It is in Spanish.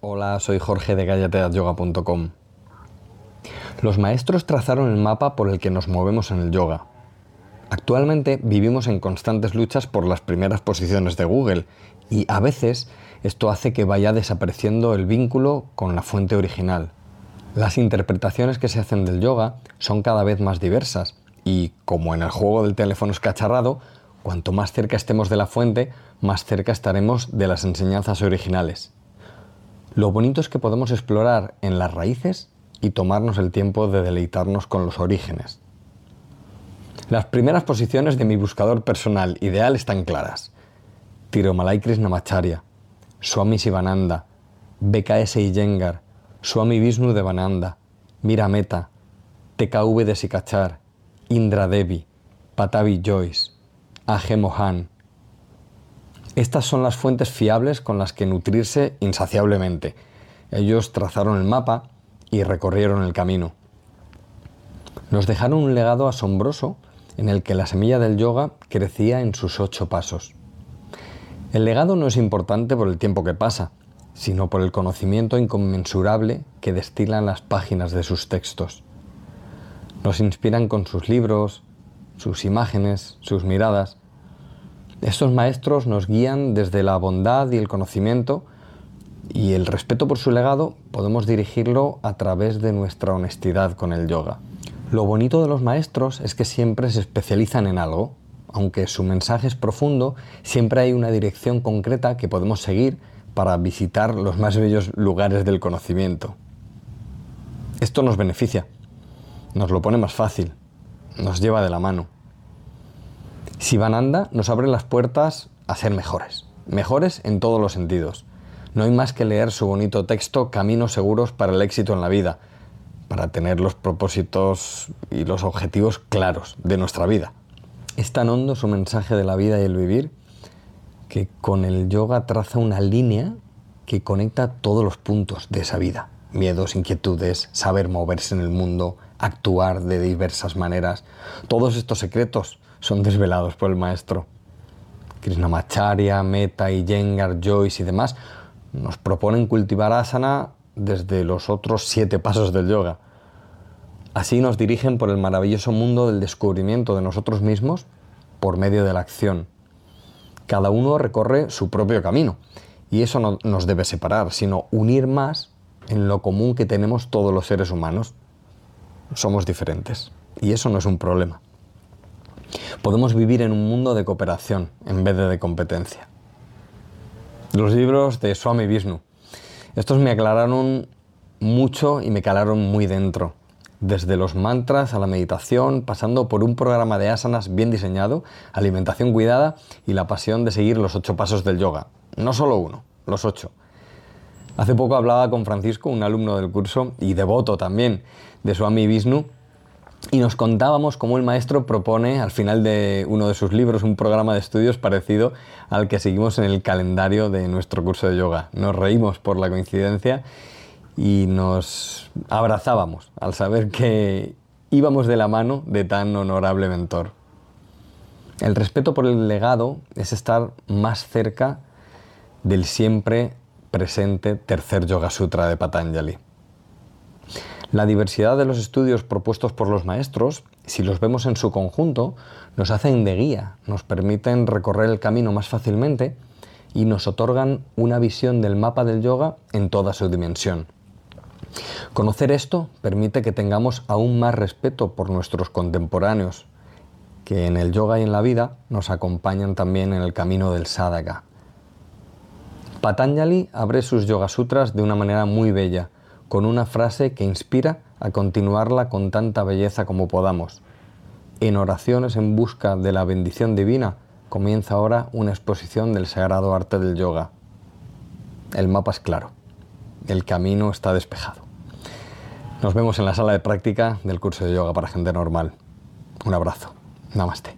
Hola, soy Jorge de gallateayoga.com. Los maestros trazaron el mapa por el que nos movemos en el yoga. Actualmente vivimos en constantes luchas por las primeras posiciones de Google y a veces esto hace que vaya desapareciendo el vínculo con la fuente original. Las interpretaciones que se hacen del yoga son cada vez más diversas y, como en el juego del teléfono escacharrado, cuanto más cerca estemos de la fuente, más cerca estaremos de las enseñanzas originales. Lo bonito es que podemos explorar en las raíces y tomarnos el tiempo de deleitarnos con los orígenes. Las primeras posiciones de mi buscador personal ideal están claras. Tirumalai Krishnamacharya, Swami Sivananda, BKS Iyengar, Swami Vishnu de Vananda, Mirameta, TKV de Sikachar, Indra Devi, Patavi Joyce, A.G. Mohan, estas son las fuentes fiables con las que nutrirse insaciablemente. Ellos trazaron el mapa y recorrieron el camino. Nos dejaron un legado asombroso en el que la semilla del yoga crecía en sus ocho pasos. El legado no es importante por el tiempo que pasa, sino por el conocimiento inconmensurable que destilan las páginas de sus textos. Nos inspiran con sus libros, sus imágenes, sus miradas, estos maestros nos guían desde la bondad y el conocimiento y el respeto por su legado podemos dirigirlo a través de nuestra honestidad con el yoga. Lo bonito de los maestros es que siempre se especializan en algo. Aunque su mensaje es profundo, siempre hay una dirección concreta que podemos seguir para visitar los más bellos lugares del conocimiento. Esto nos beneficia, nos lo pone más fácil, nos lleva de la mano. Sivananda nos abre las puertas a ser mejores, mejores en todos los sentidos. No hay más que leer su bonito texto Caminos seguros para el éxito en la vida, para tener los propósitos y los objetivos claros de nuestra vida. Es tan hondo su mensaje de la vida y el vivir que con el yoga traza una línea que conecta todos los puntos de esa vida. Miedos, inquietudes, saber moverse en el mundo, actuar de diversas maneras. Todos estos secretos son desvelados por el maestro. Krishnamacharya, Meta, Iyengar, Joyce y demás nos proponen cultivar asana desde los otros siete pasos del yoga. Así nos dirigen por el maravilloso mundo del descubrimiento de nosotros mismos por medio de la acción. Cada uno recorre su propio camino y eso no nos debe separar, sino unir más en lo común que tenemos todos los seres humanos. Somos diferentes y eso no es un problema. Podemos vivir en un mundo de cooperación en vez de de competencia. Los libros de Swami Vishnu. Estos me aclararon mucho y me calaron muy dentro. Desde los mantras a la meditación, pasando por un programa de asanas bien diseñado, alimentación cuidada y la pasión de seguir los ocho pasos del yoga. No solo uno, los ocho. Hace poco hablaba con Francisco, un alumno del curso y devoto también de Swami Vishnu, y nos contábamos cómo el maestro propone al final de uno de sus libros un programa de estudios parecido al que seguimos en el calendario de nuestro curso de yoga. Nos reímos por la coincidencia y nos abrazábamos al saber que íbamos de la mano de tan honorable mentor. El respeto por el legado es estar más cerca del siempre presente tercer Yoga Sutra de Patanjali. La diversidad de los estudios propuestos por los maestros, si los vemos en su conjunto, nos hacen de guía, nos permiten recorrer el camino más fácilmente y nos otorgan una visión del mapa del yoga en toda su dimensión. Conocer esto permite que tengamos aún más respeto por nuestros contemporáneos, que en el yoga y en la vida nos acompañan también en el camino del sadhaka. Patanjali abre sus Yoga Sutras de una manera muy bella, con una frase que inspira a continuarla con tanta belleza como podamos. En oraciones en busca de la bendición divina comienza ahora una exposición del sagrado arte del yoga. El mapa es claro, el camino está despejado. Nos vemos en la sala de práctica del curso de yoga para gente normal. Un abrazo. Namaste.